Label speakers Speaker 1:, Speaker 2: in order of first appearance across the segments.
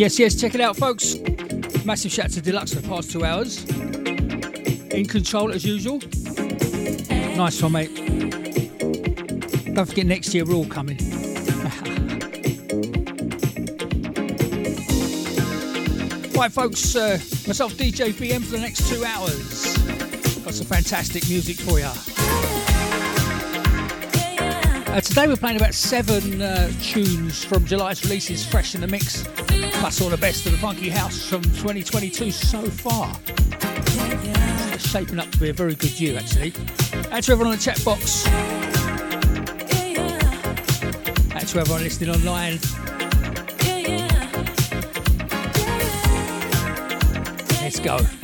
Speaker 1: Yes, yes, check it out, folks. Massive shout to Deluxe for the past two hours. In control as usual. Nice one, mate. Don't forget next year we're all coming. right, folks, uh, myself, DJ BM, for the next two hours. Got some fantastic music for you. Uh, today we're playing about seven uh, tunes from July's releases, fresh in the mix, plus all the best of the funky house from 2022 so far. It's shaping up to be a very good year, actually. And to everyone on the chat box. And to everyone listening online. Let's go.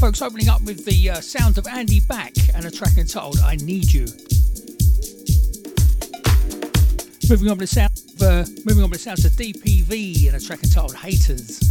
Speaker 1: Folks, opening up with the uh, sound of Andy Bach and a track entitled I Need You. Moving on with the sound uh, moving on with the sounds of DPV and a track entitled Haters.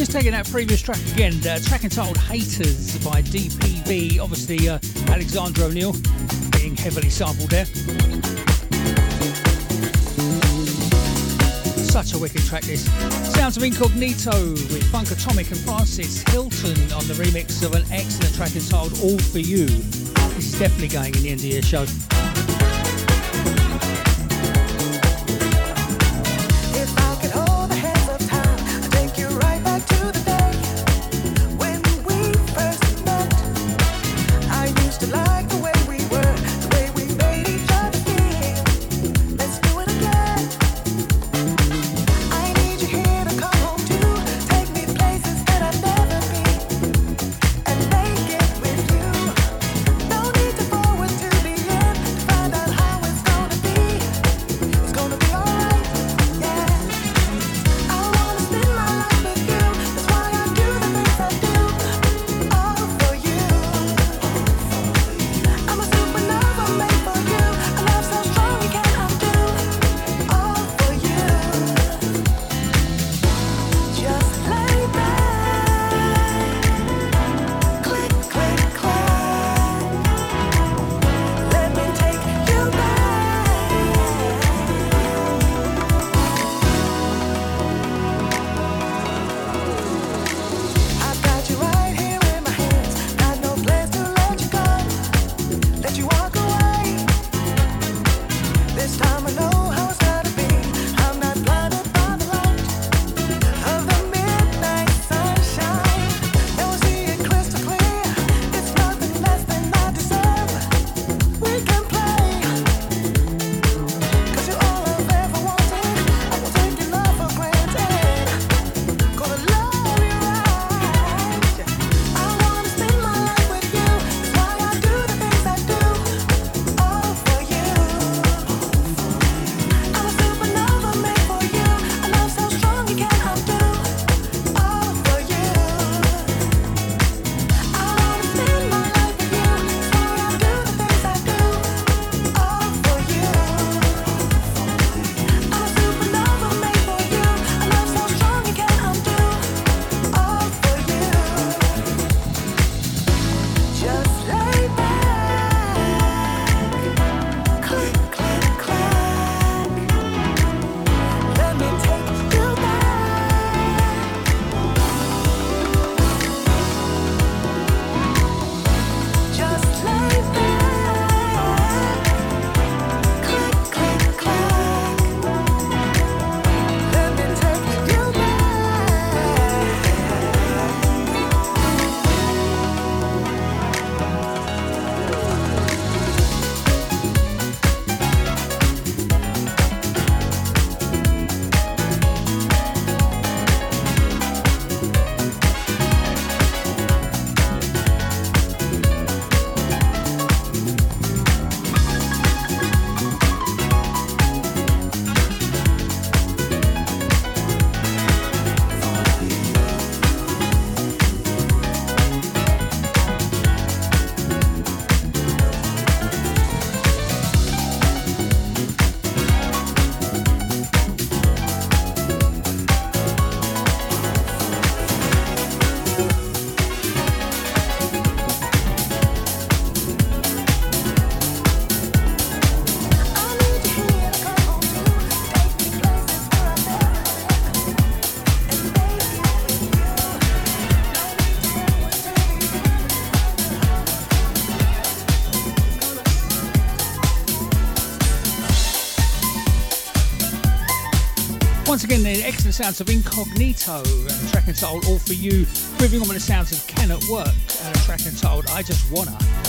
Speaker 2: Just taking that previous track again, uh, track entitled Haters by DPV. Obviously, uh, Alexander O'Neal being heavily sampled there. Such a wicked track, this. Sounds of Incognito with Funkatomic and Francis Hylton on the remix of an excellent track entitled All For You. This is definitely going in the end of your show. Again, the excellent sounds of Incognito track entitled All For You, moving on with the sounds of Ken at Work and a track entitled I Just Wanna.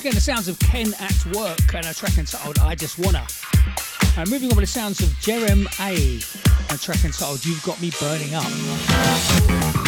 Speaker 3: Once again, the sounds of Ken at Work and a track entitled I Just Wanna. And moving on with the sounds of Jerem A, and a track entitled You've Got Me Burning Up.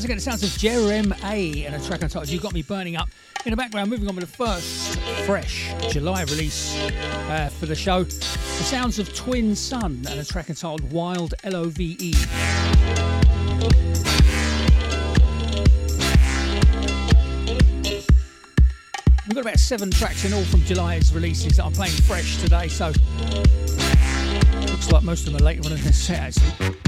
Speaker 3: Once again, it sounds of Jerem A and a track entitled You Got Me Burning Up. In the background, moving on with the first fresh July release uh, for the show. The sounds of Twin Sun and a track entitled Wild L O V E. We've got about seven tracks in all from July's releases that I'm playing fresh today, so looks like most of them are later on in the set actually.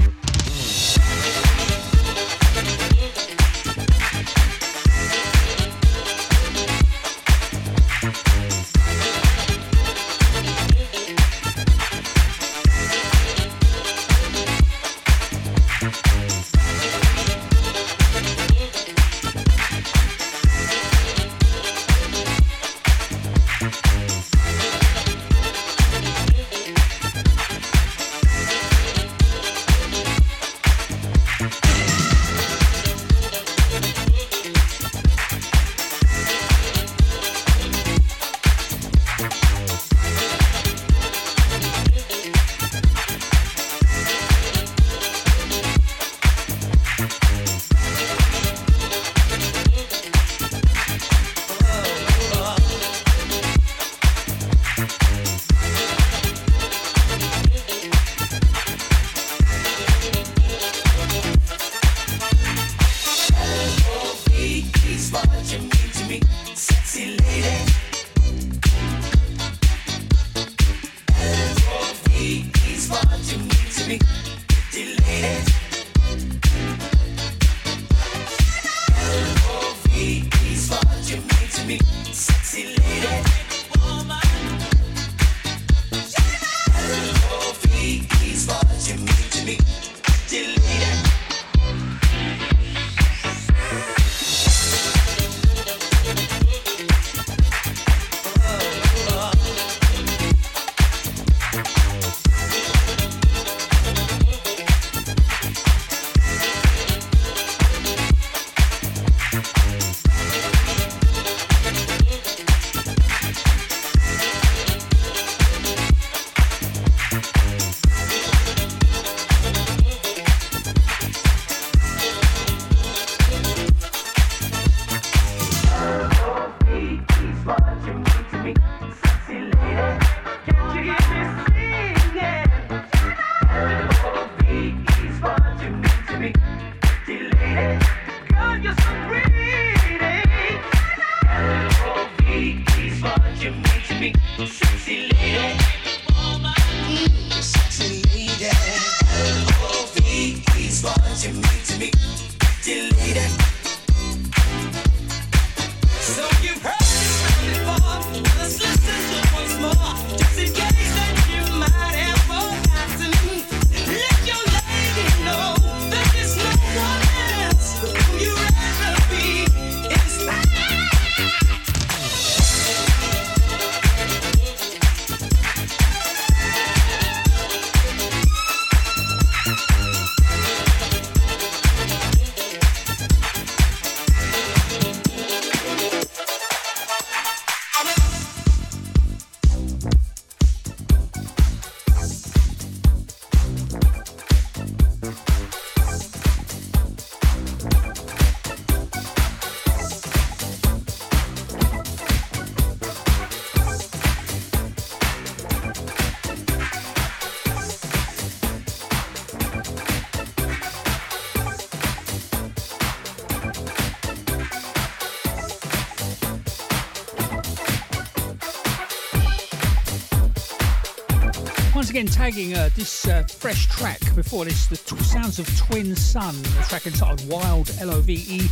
Speaker 3: Tagging uh, this uh, fresh track before this, the sounds of Twin Sun, the track entitled Wild L O V E.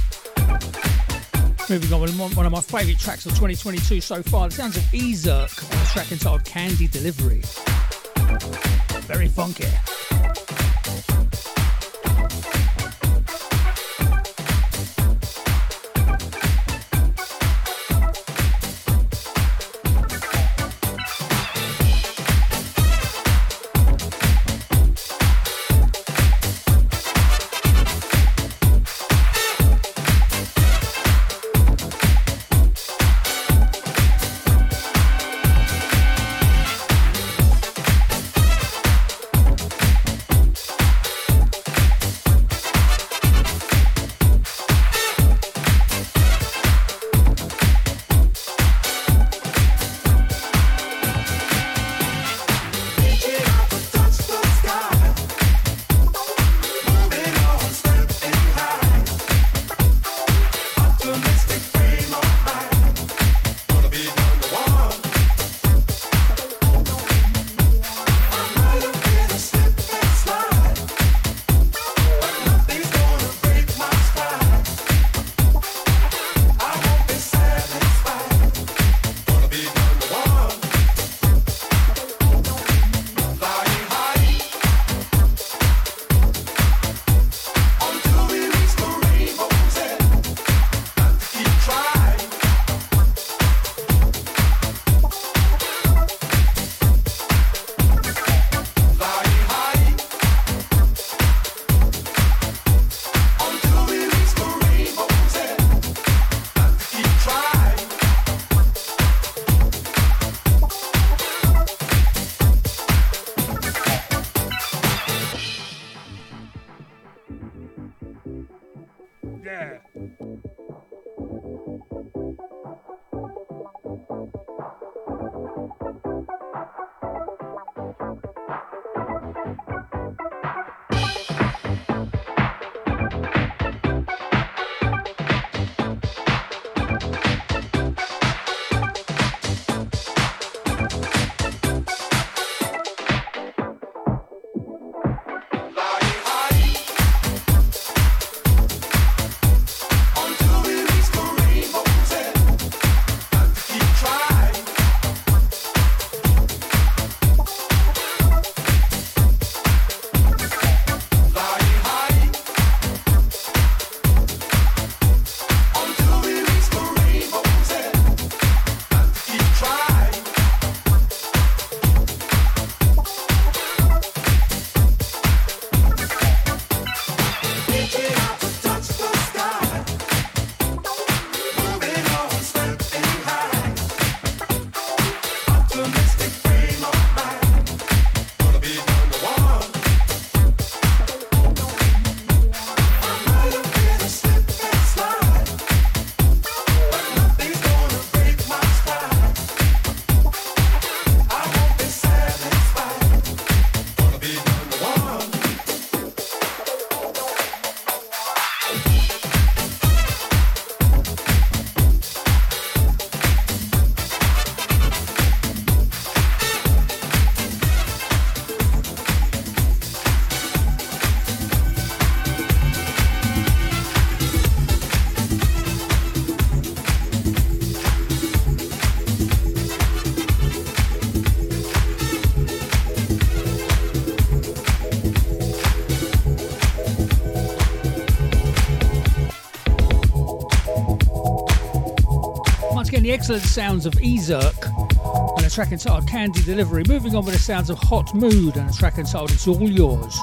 Speaker 3: Moving on, one of my favourite tracks of 2022 so far, the sounds of Ezirk, a track entitled Candy Delivery. Very funky. The excellent sounds of Ezirk and a track entitled Candy Delivery. Moving on with the sounds of Hotmood and a track entitled It's All Yours.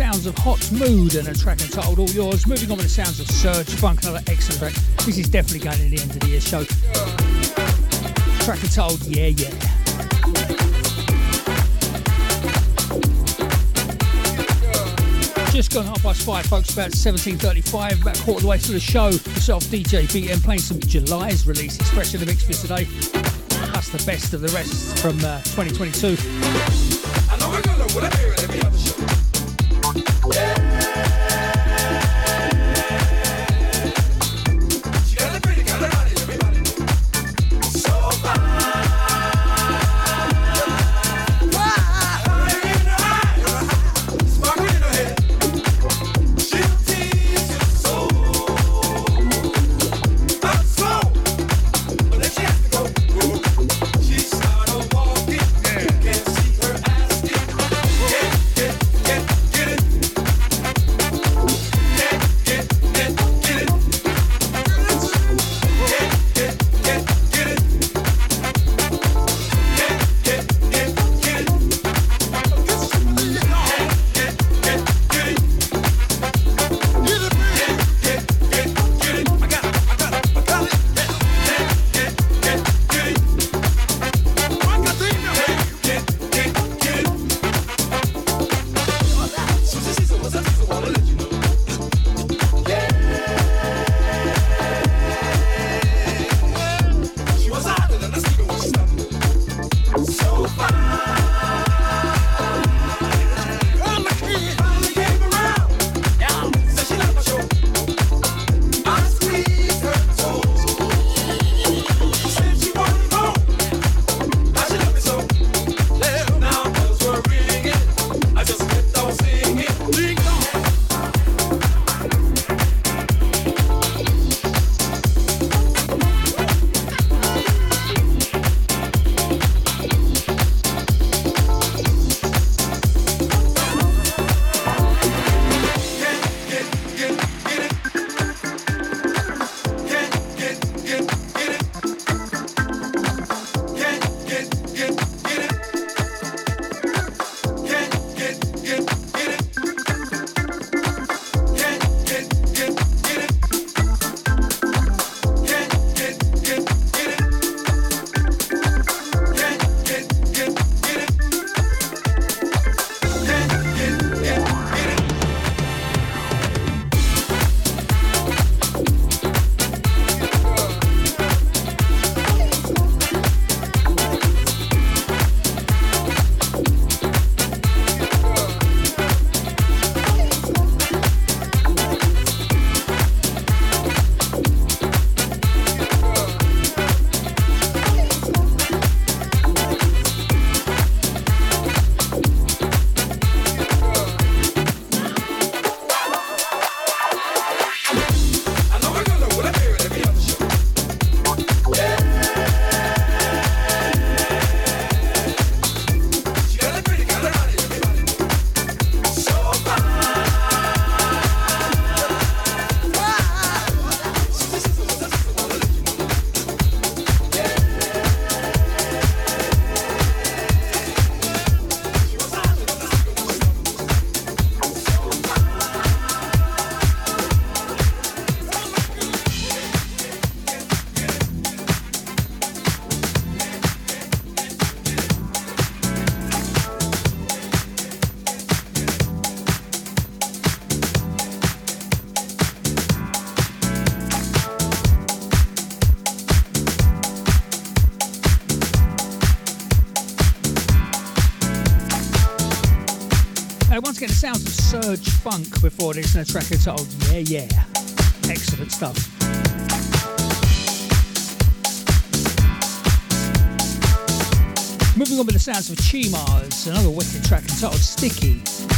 Speaker 3: Sounds of Hotmood and a track entitled All Yours. Moving on with the sounds of Serge Funk, another excellent track. This is definitely going to the end of the year show. Track entitled Yeah Yeah. Just gone half past five, folks. About 17:35, about a quarter of the way through the show. Myself, DJ BM, playing some July's releases, fresh in the mix for today. That's the best of the rest from uh, 2022.
Speaker 1: This and a track entitled Yeah Yeah. Excellent stuff. Moving on with the sounds of Chemars, another wicked track entitled Sticky.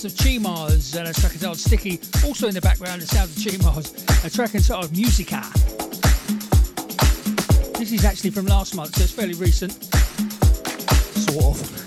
Speaker 1: Sounds of Chemars and a track entitled Sticky. Also in the background, the sounds of Chemars, a track entitled Muzica. This is actually from last month, so it's fairly recent. Sort of.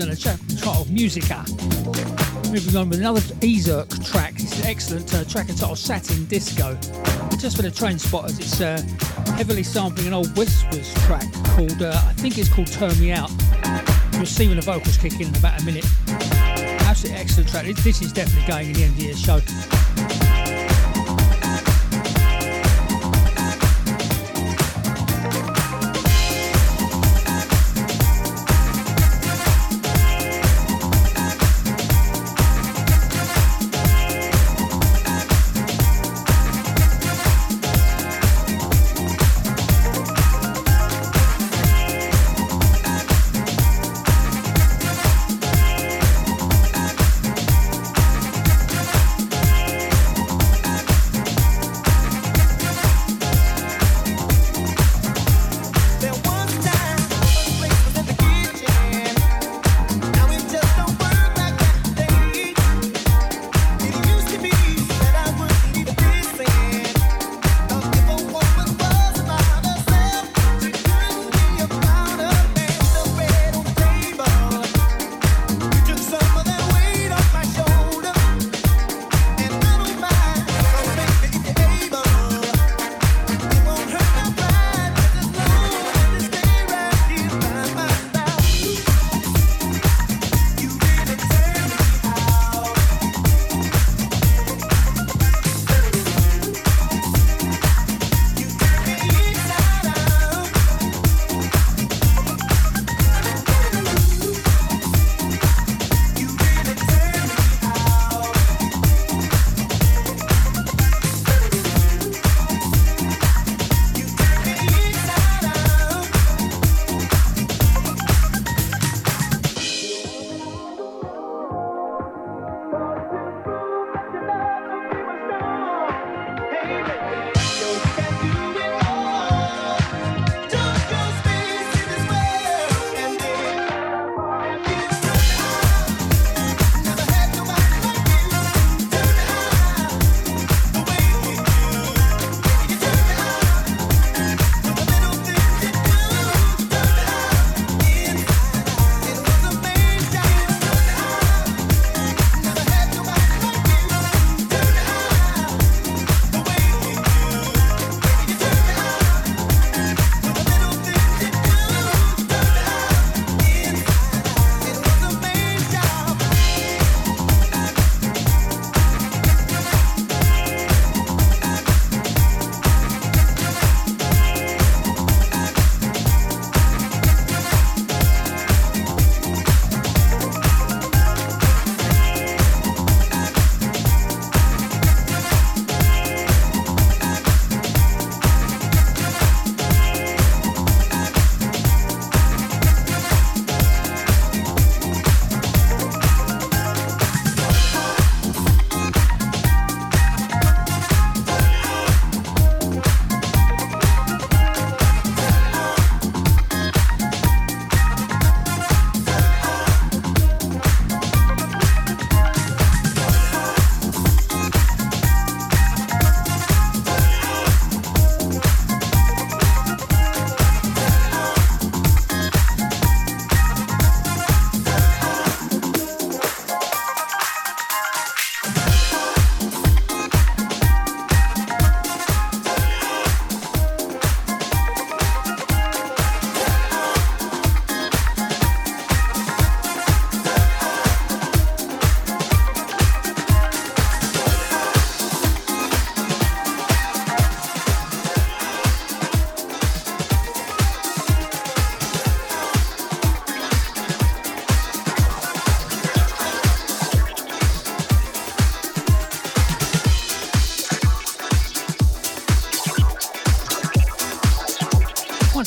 Speaker 2: And a track titled Muzica. Moving on with another Ezirk track. Is an excellent uh, track entitled Saturn Disco. Just for the train spotters, it's uh, heavily sampling an old Whispers track called, uh, I think it's called Turn Me Out. You'll see when the vocals kick in in about a minute. Absolutely excellent track. This is definitely going in the end of the show.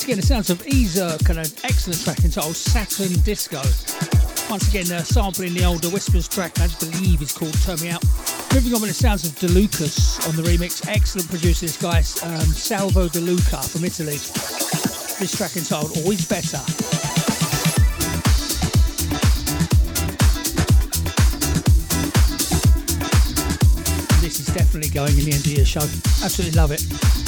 Speaker 2: Again, the sounds of Ezirk and an excellent track entitled Saturn Disco. Once again, uh, sampling the older Whispers track, I believe is called Turn Me Out. Moving on with the sounds of Da Lukas on the remix. Excellent producer, this guy, um, Salvo DeLuca from Italy. This track entitled Always Better. This is definitely going in the end of your show. Absolutely love it.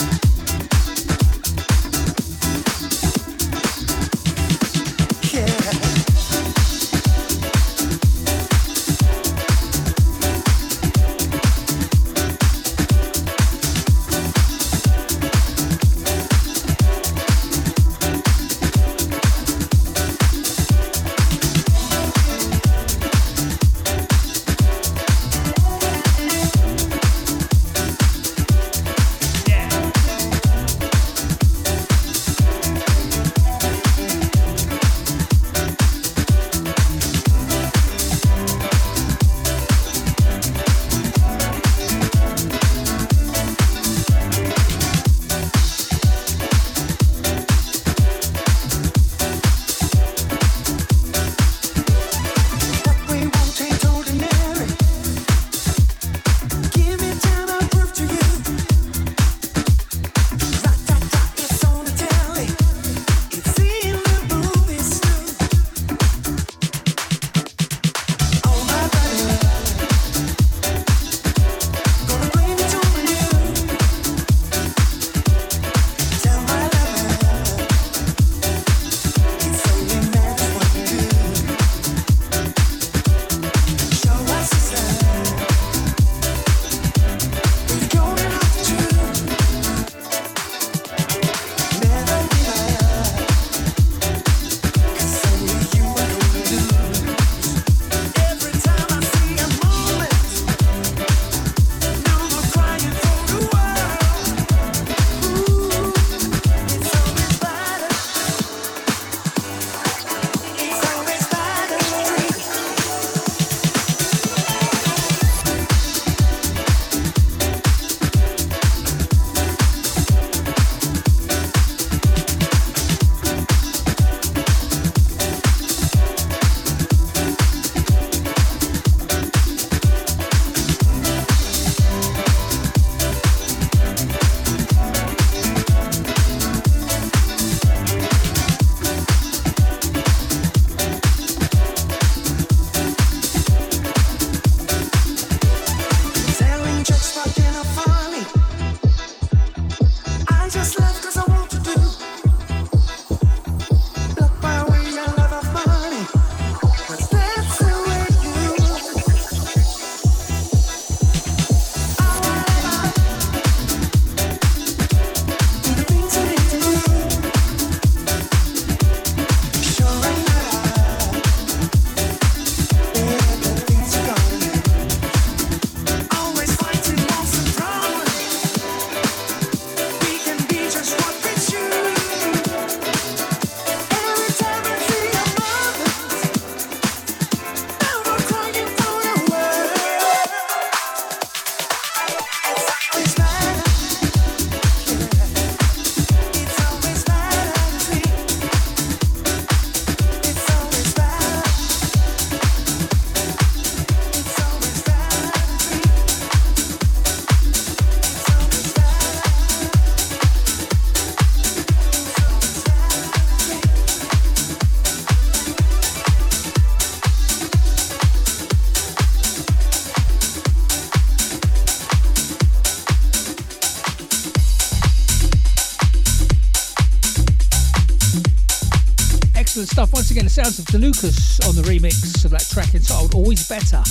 Speaker 3: The sounds of Da Lukas on the remix of that track entitled Always Better.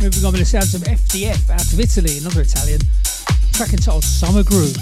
Speaker 3: Moving on with the sounds of FDF out of Italy, another Italian, track entitled Summer Groove.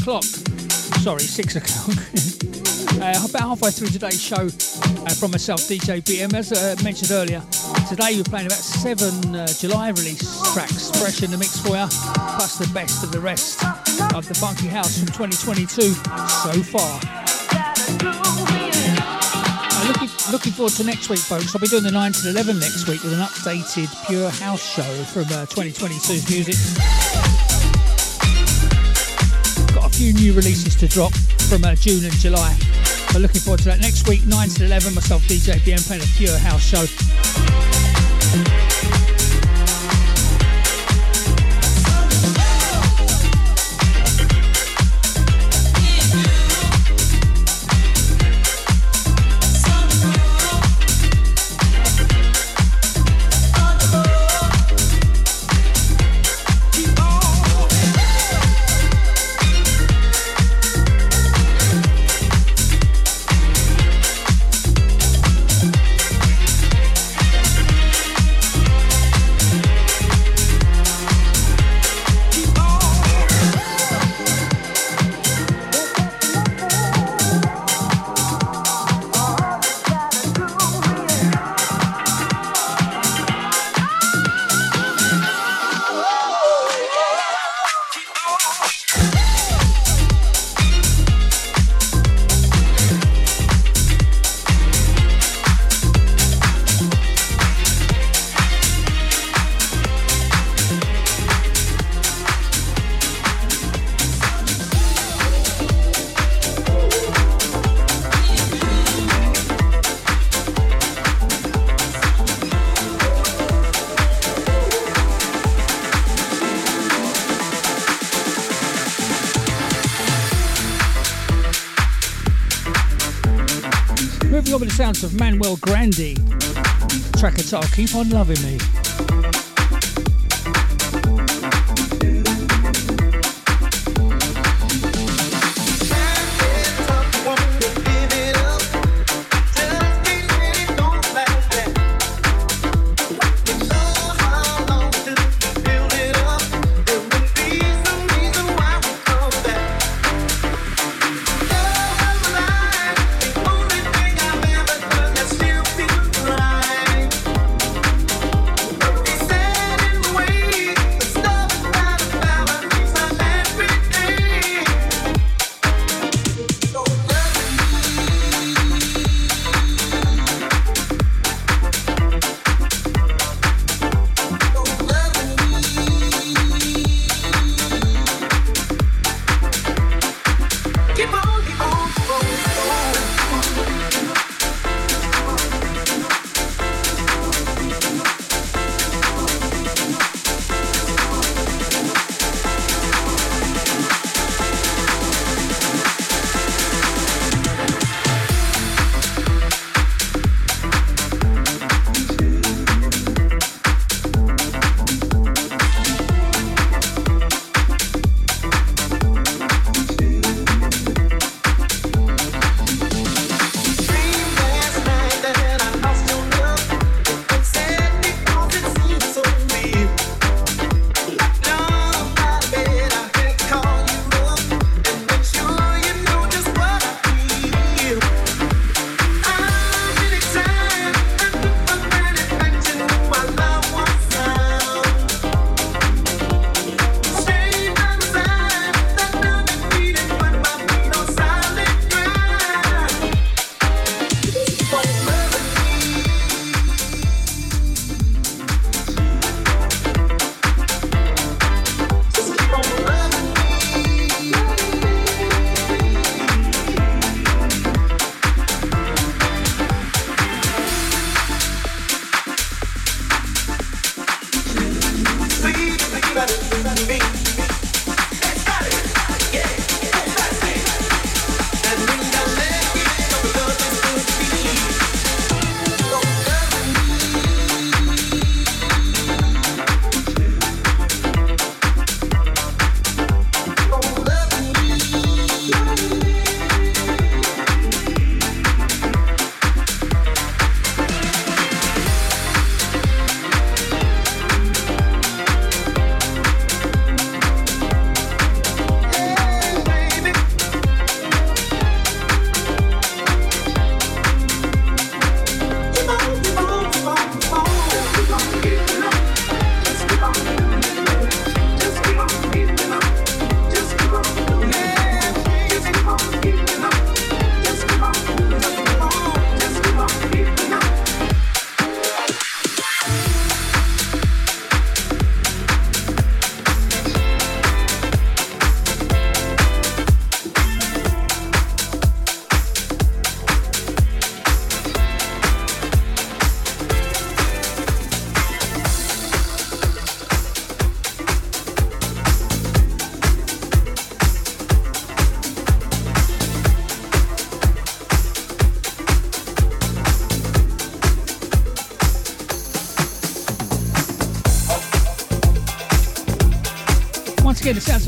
Speaker 3: O'clock. Sorry, six o'clock. uh, about halfway through today's show uh, from myself, DJ BM. As uh, mentioned earlier, today we're playing about seven uh, July release tracks fresh in the mix for you, plus the best of the rest of the funky house from 2022 so far. Looking, looking forward to next week, folks. I'll be doing the 9 to 11 next week with an updated Pure House show from 2022's uh, music few new releases to drop from uh, June and July. But looking forward to that next week, 9 to 11. Myself, DJ BM, playing a pure house show. Of Manuel Grandi. Track title Keep On Loving Me.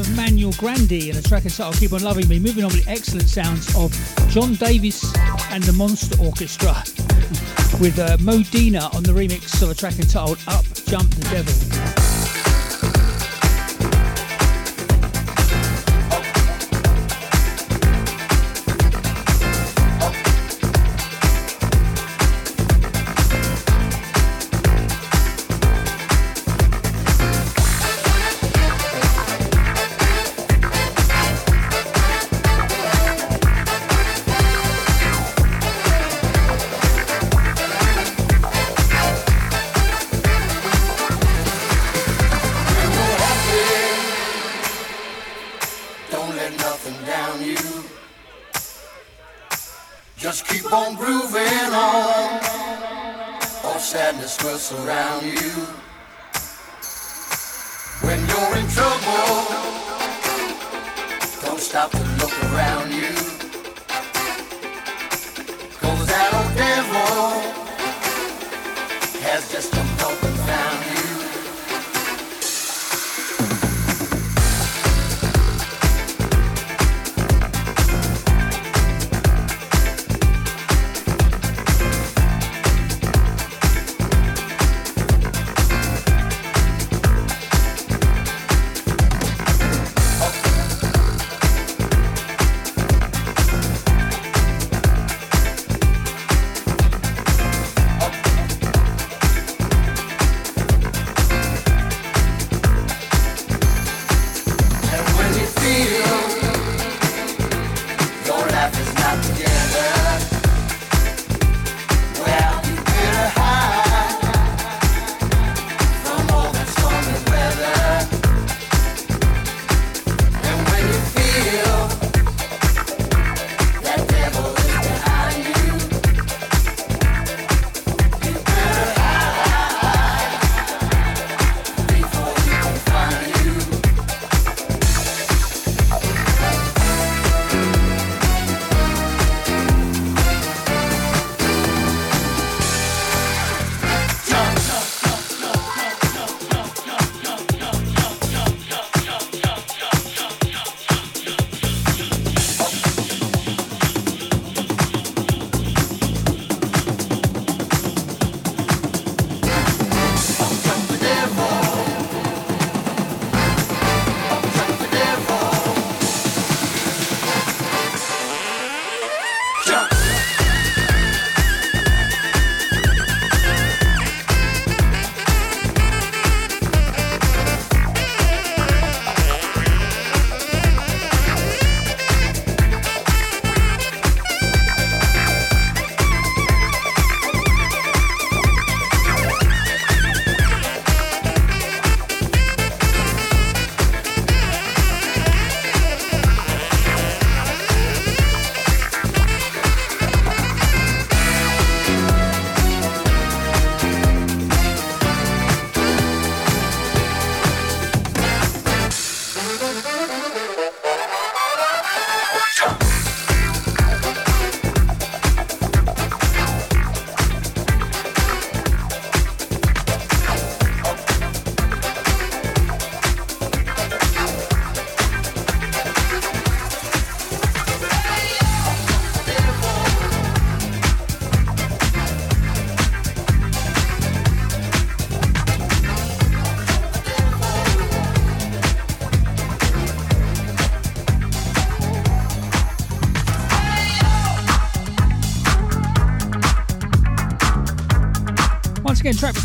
Speaker 4: Of Manuel Grandi and a track entitled Keep On Loving Me. Moving on with the excellent sounds of John Davis and the Monster Orchestra with uh, Moodena on the remix of a track entitled Up Jump the Devil.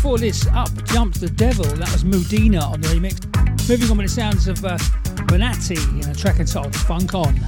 Speaker 4: Before this, Up Jumped the Devil. That was Moodena on the remix. Moving on with the sounds of uh, Bonatti in a track entitled Funk On.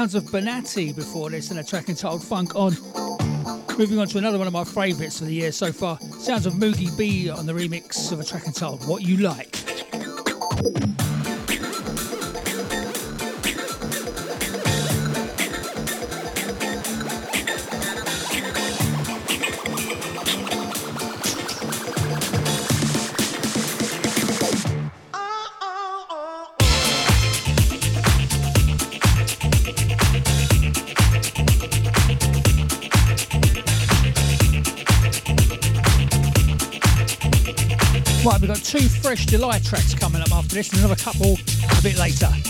Speaker 3: Sounds of Bonatti before this and a track entitled Funk On. Moving on to another one of my favourites of the year so far. Sounds of Moogy Bee on the remix of a track entitled What You Like. Fresh July tracks coming up after this, and another couple a bit later.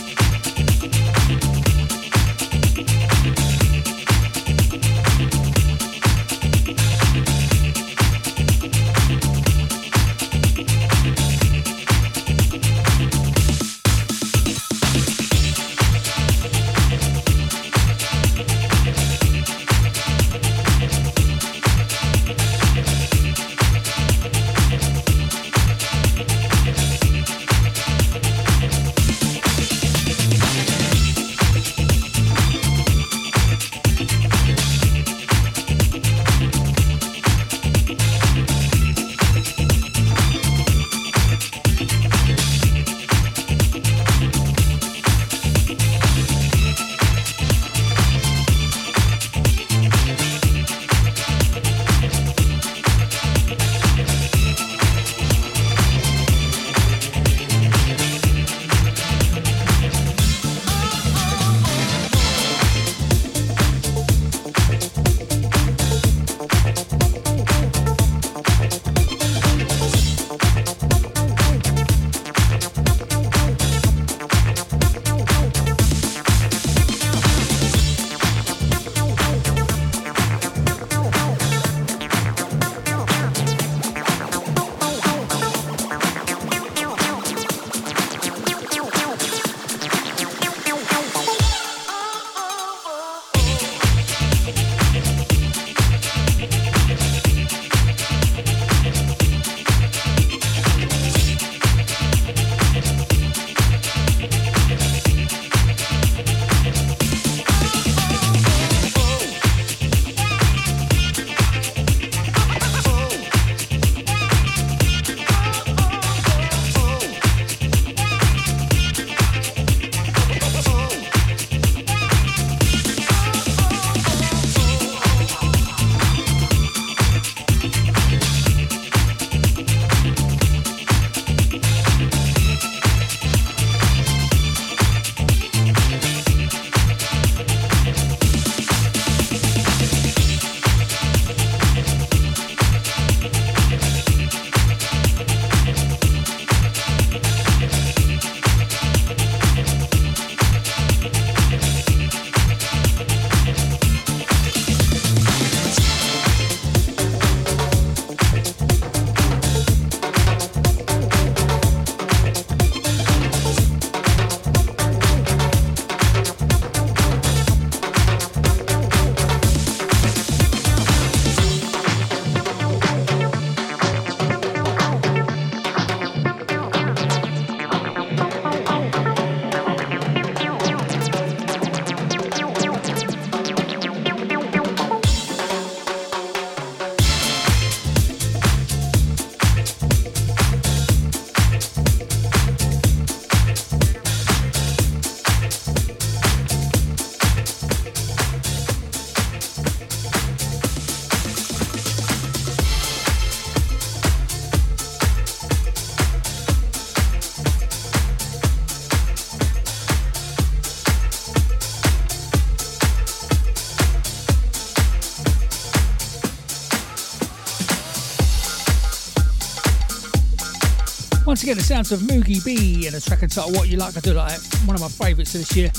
Speaker 3: Once again, the sounds of Moogy Bee and a track entitled What You Like I Do Like one of my favourites of this year.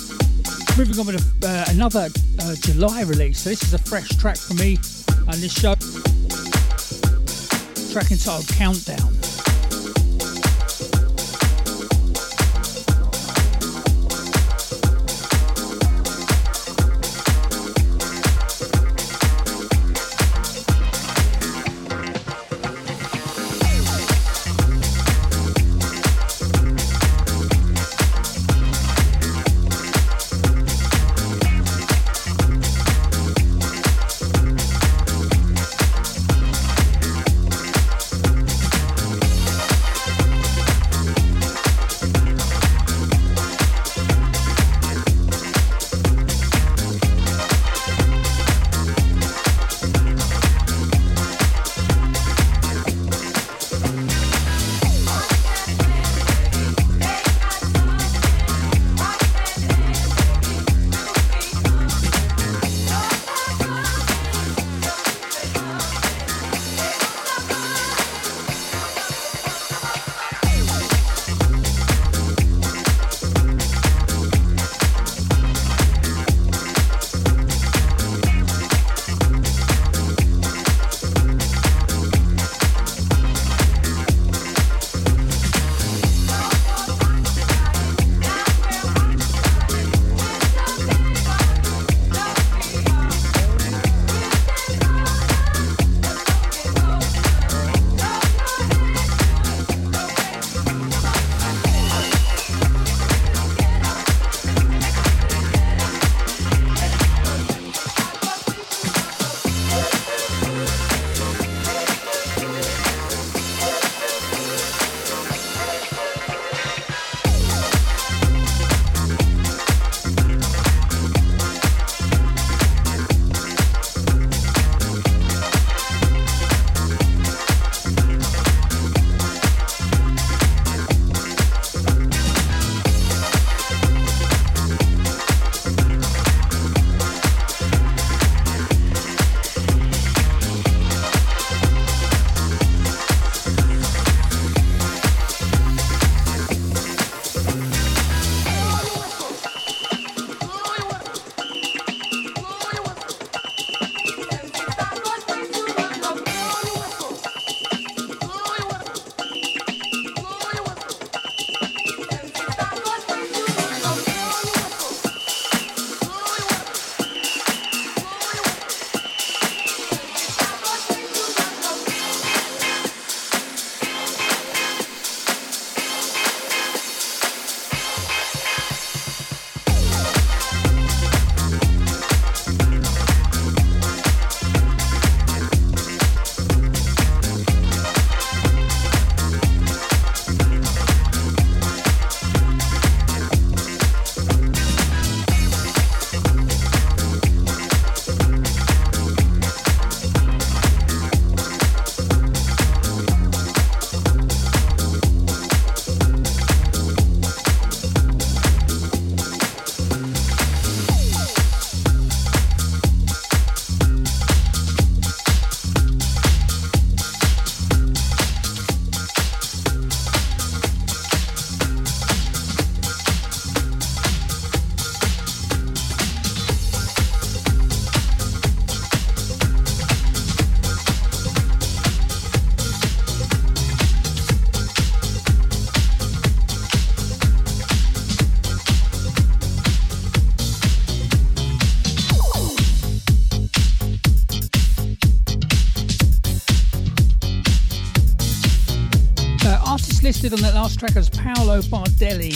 Speaker 3: Moving on with uh, another uh, July release. So this is a fresh track for me on this show. Track entitled Countdown.
Speaker 5: Track as Paolo Bardelli,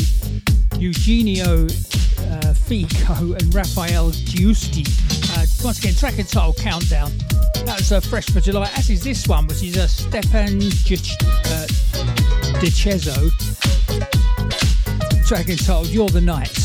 Speaker 5: Eugenio uh, Fico, and Raphael Giusti. Uh, once again, track and title Countdown. That was uh, fresh for July, as is this one, which is uh, Stefan Gic- uh, DeCeso. Track You're the Night.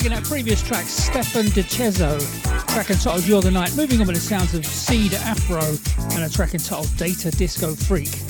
Speaker 5: Taking that previous track, Stefan DeCeso, track entitled You're the Night, moving on with the sounds of C. Da Afro and a track entitled Data Disco Freak.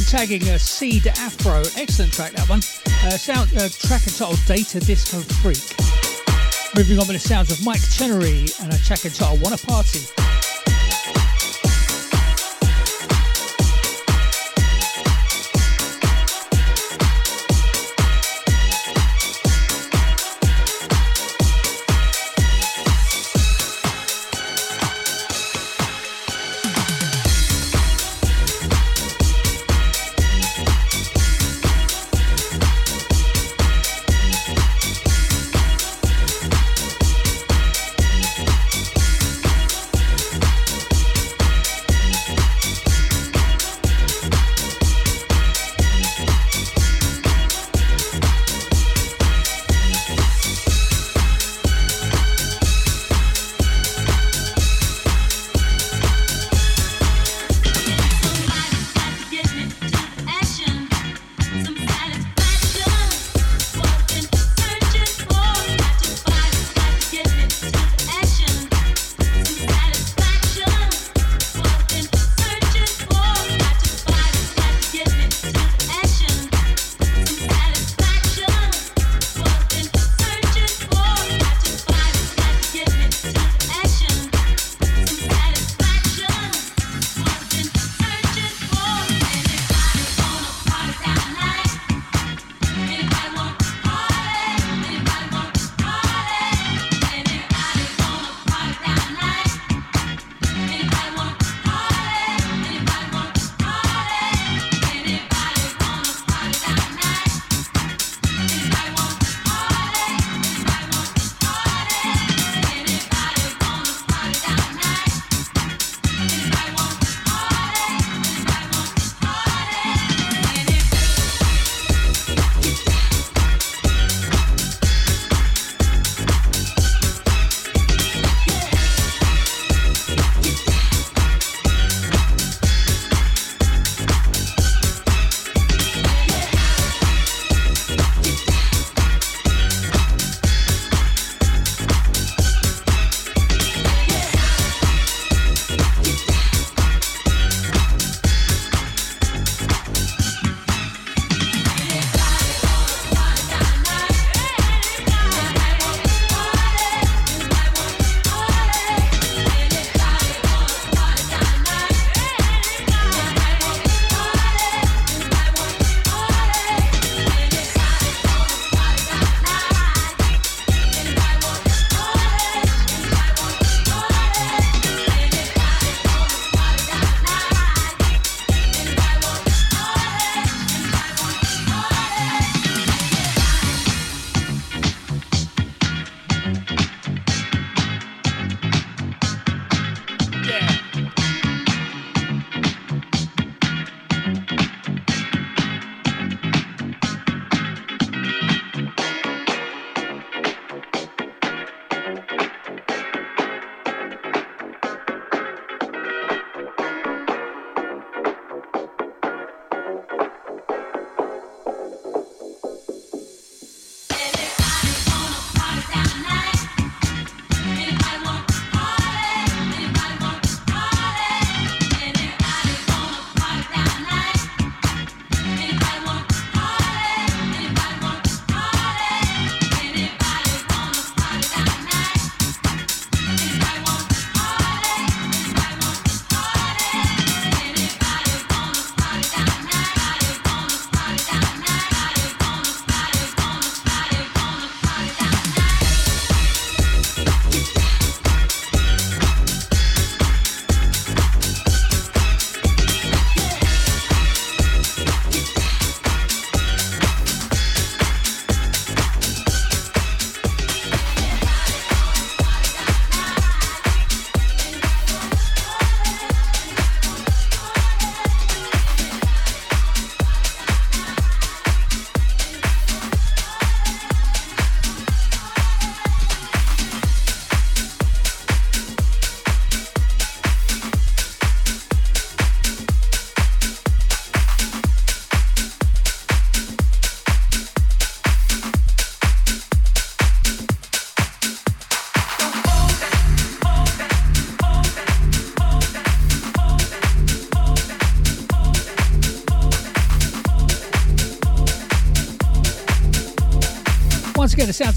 Speaker 3: Again tagging uh, C. Da Afro. Excellent track, that one. Uh, sound uh, track entitled Data Disco Freak. Moving on with the sounds of Mike Chenery and a track entitled Wanna Party.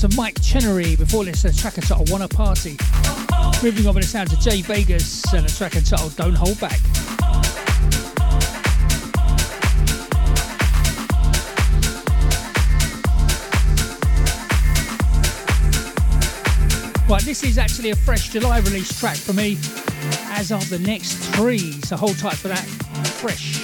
Speaker 3: Of Mike Chenery before this, a track entitled Wanna Party. Moving on with the sounds of Jay Vegas and a track entitled Don't Hold Back. Right, this is actually a fresh July release track for me, as are the next three, so hold tight for that. Fresh.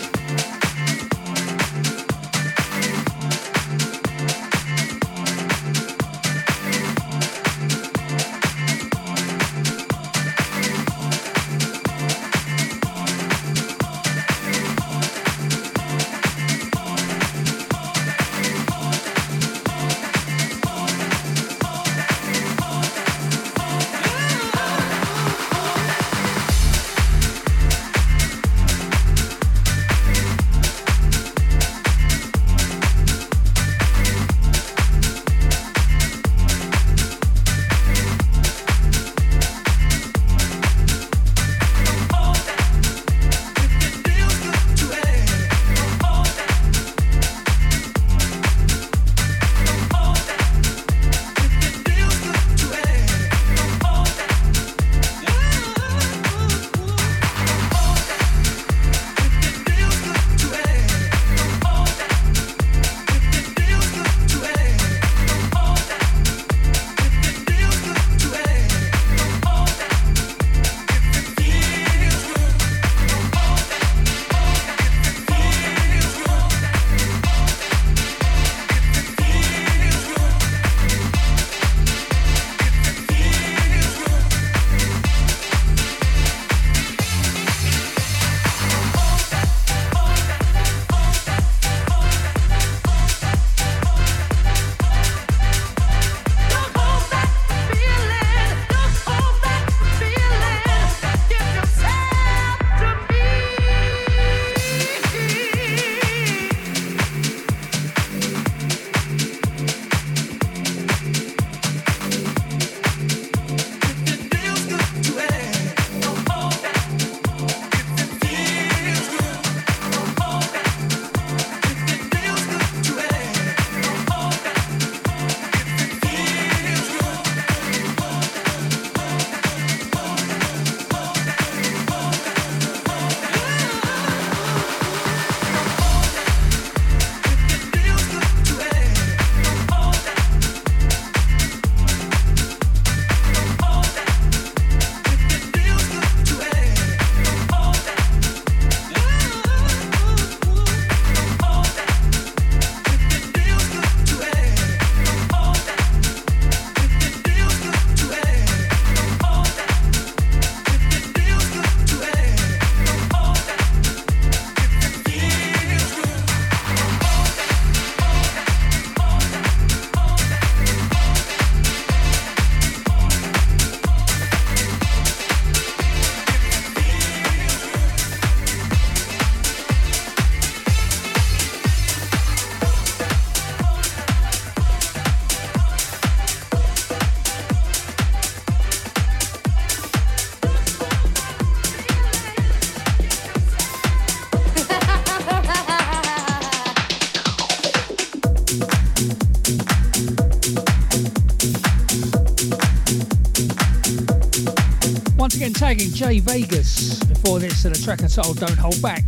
Speaker 3: Jay Vegas before this and a track entitled Don't Hold Back.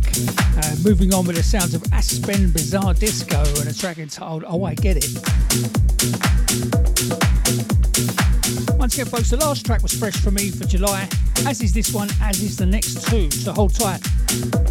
Speaker 3: Uh, moving on with the sounds of Aspen Bizarre Disco and a track entitled Oh I Get It. Once again, folks, the last track was fresh for me for July, as is this one, as is the next two, so hold tight.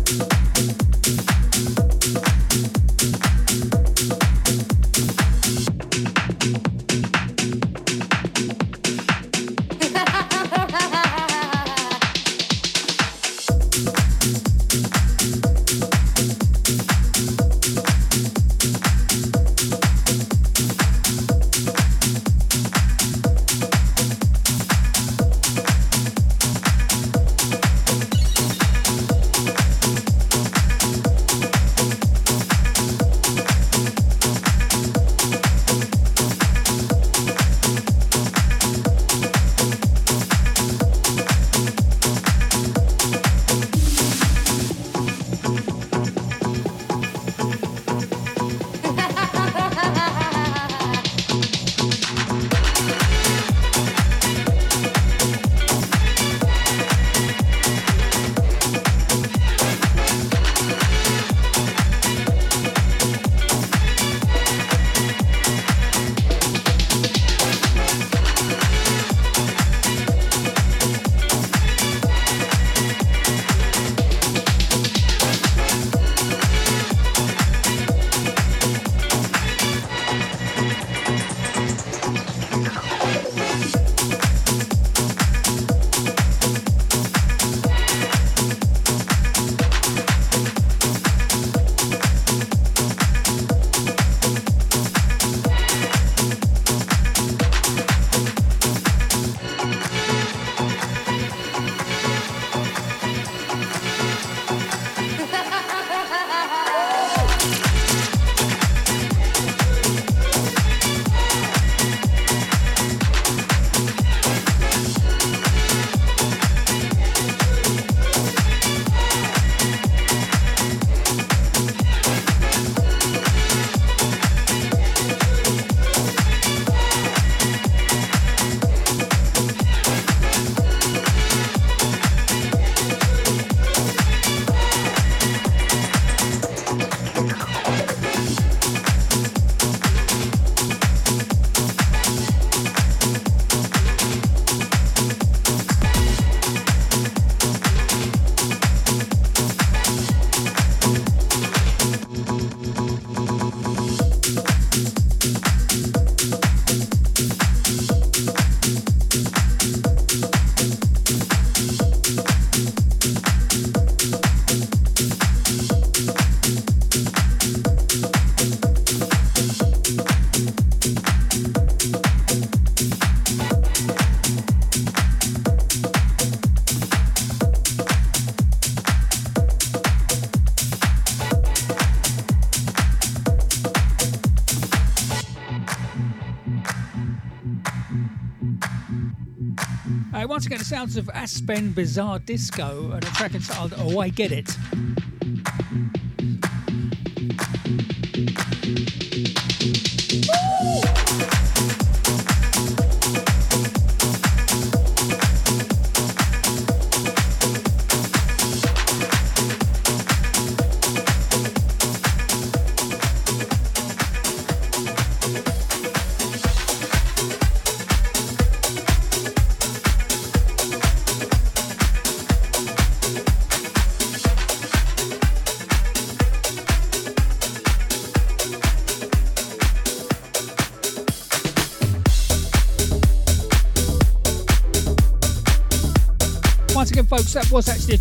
Speaker 3: Of Aspen Bizarre Disco and a track entitled Oh I Get It.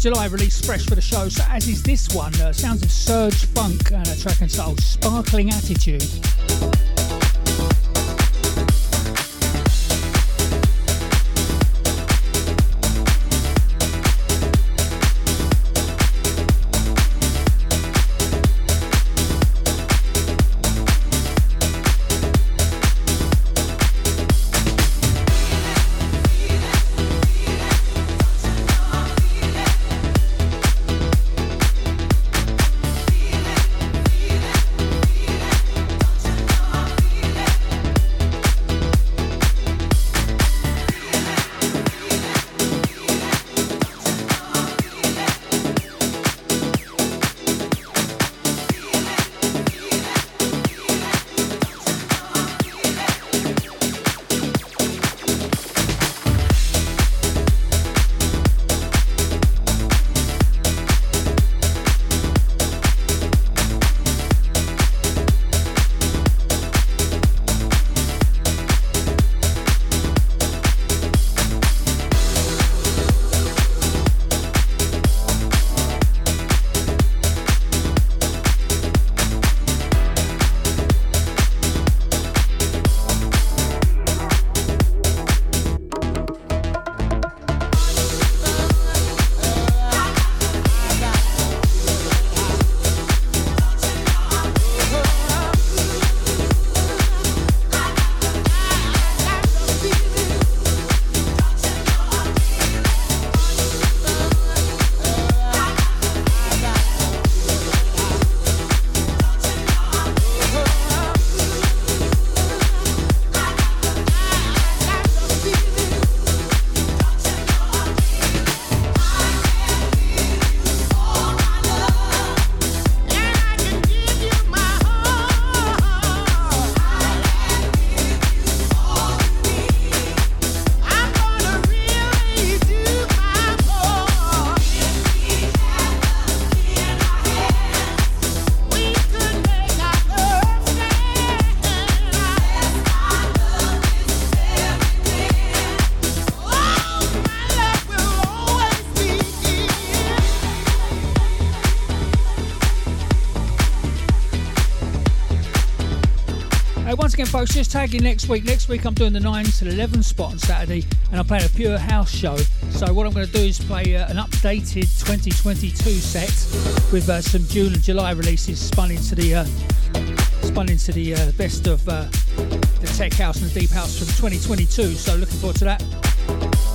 Speaker 3: July release fresh for the show. So, as is this one, uh, sounds of Serge Funk and a track entitled Sparkling Attitude. Folks, just tagging next week. Next week I'm doing the 9 to 11 spot on Saturday and I'm playing a pure house show. So what I'm going to do is play uh, an updated 2022 set with uh, some June and July releases spun into the uh, spun into the uh, best of uh, the tech house and the deep house from 2022. So looking forward to that.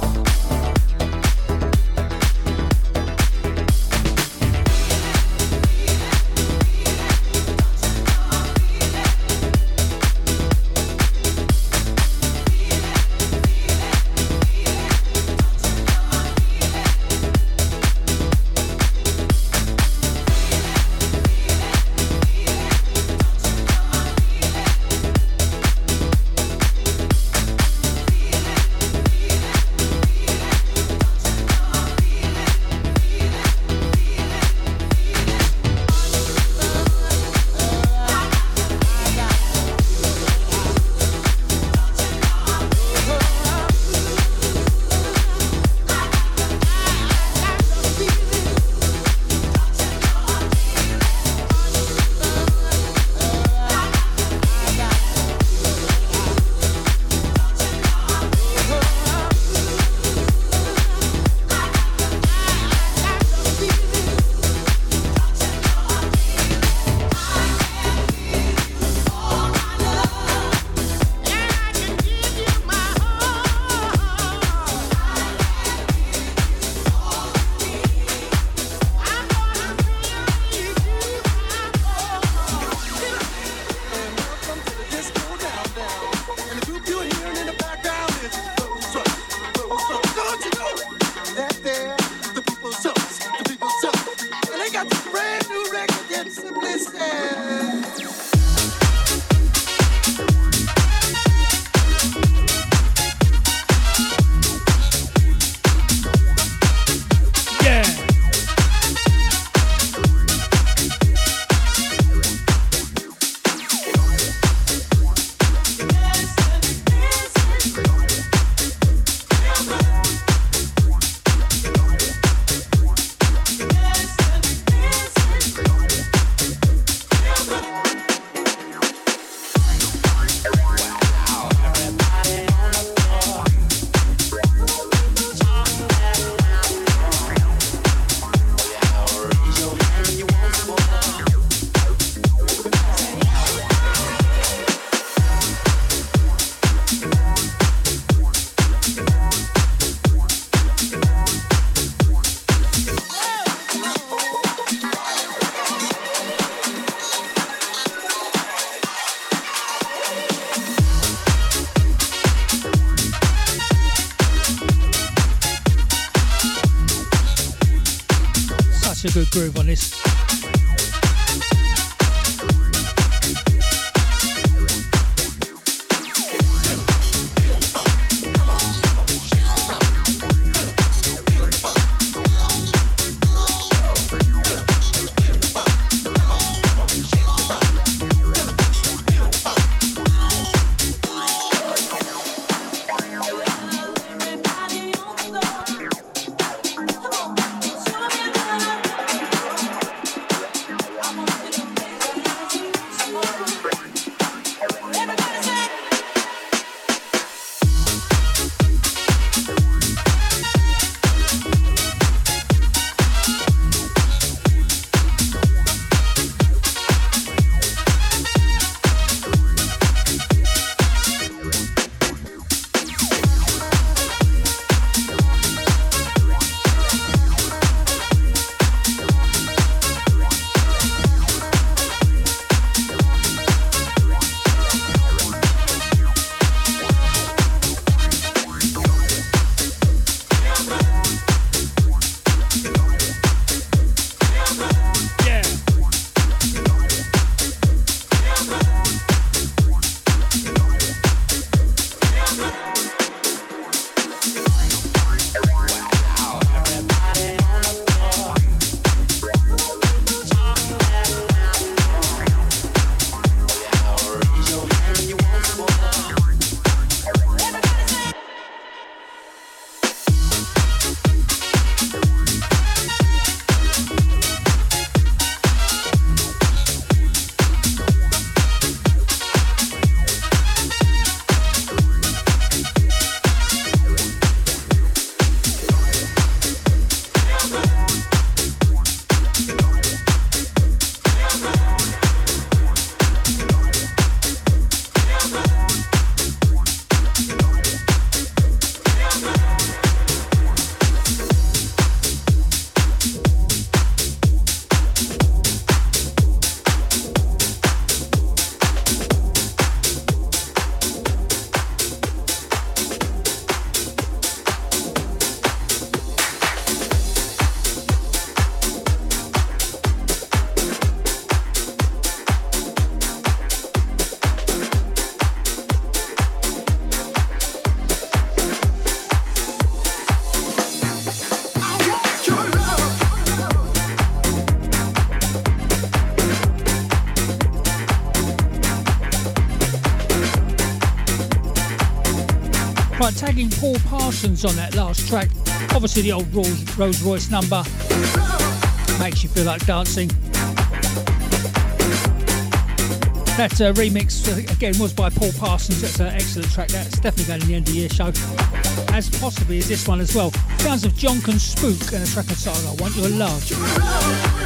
Speaker 3: Good groove on this. Parsons on that last track. Obviously, the old Rolls, Rolls Royce number makes you feel like dancing. That uh, remix uh, again was by Paul Parsons. That's an excellent track. That's definitely going in the end of the year show, as possibly as this one as well. Sounds of Jonk & Spook and a track entitled "I Want Your Love."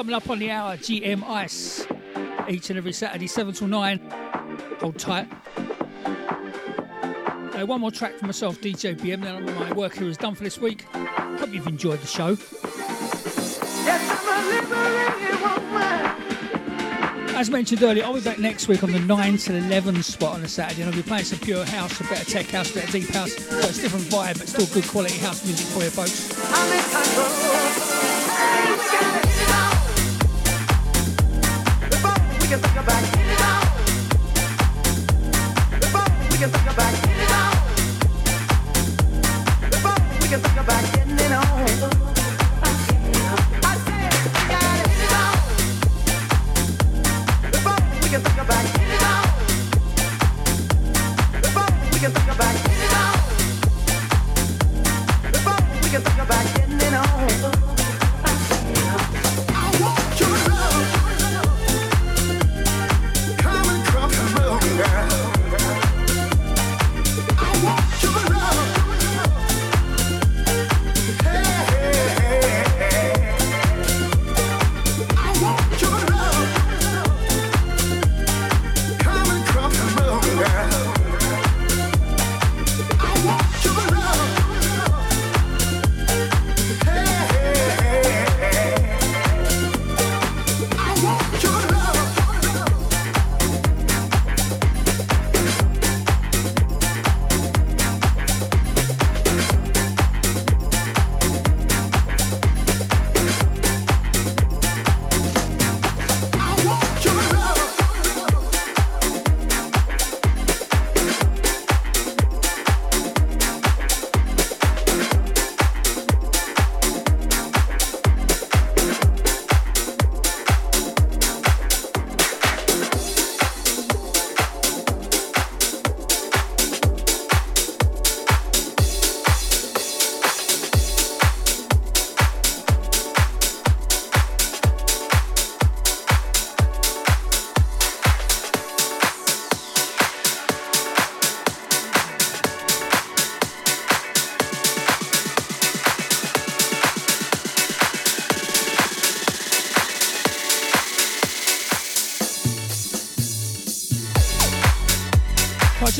Speaker 3: Coming up on the hour, GM Ice, each and every Saturday, 7 till 9. Hold tight. Uh, one more track for myself, DJ BM. Then my work here is done for this week. Hope you've enjoyed the show. As mentioned earlier, I'll be back next week on the 9 to 11 spot on a Saturday, and I'll be playing some pure house, a of tech house, a of deep house. So it's a different vibe, but still good quality house music for you folks.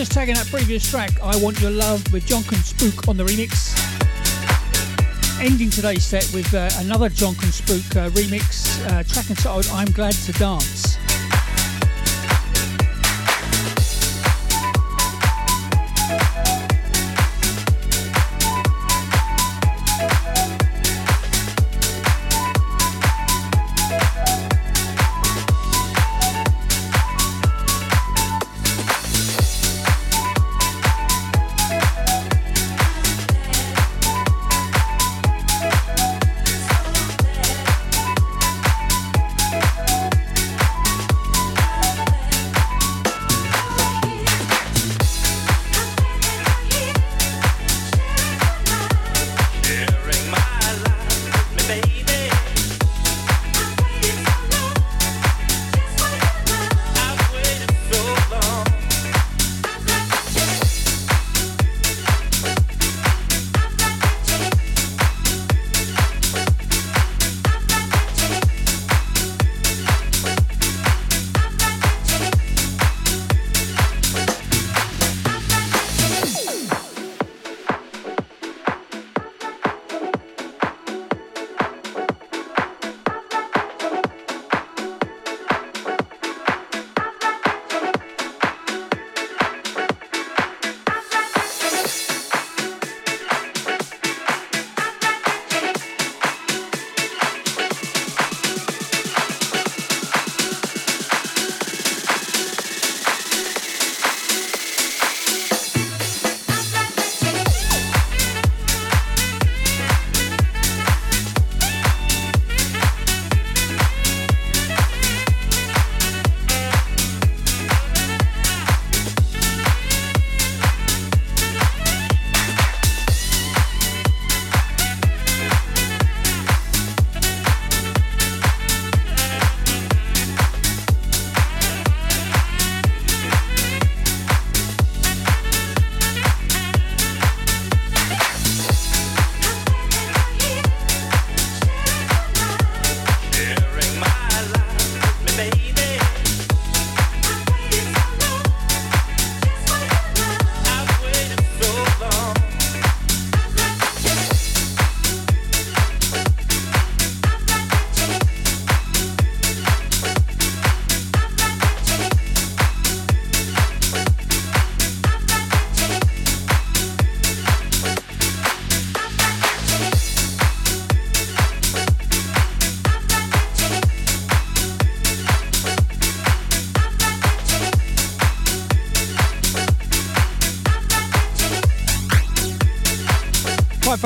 Speaker 3: Just tagging that previous track, I Want Your Love, with Jonk Spook on the remix. Ending today's set with uh, another Jonk Spook uh, remix, uh, track entitled I'm Glad to Dance.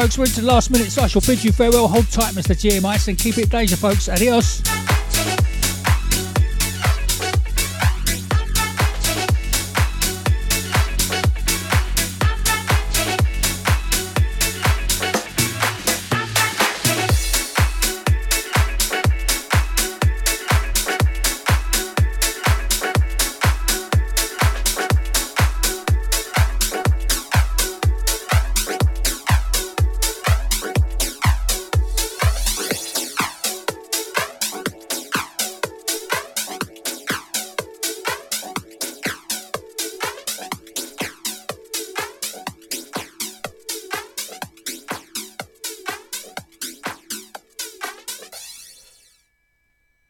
Speaker 3: Folks, we're into the last minute, so I shall bid you farewell. Hold tight, Mr. GMIS, and keep it Deja, folks. Adios.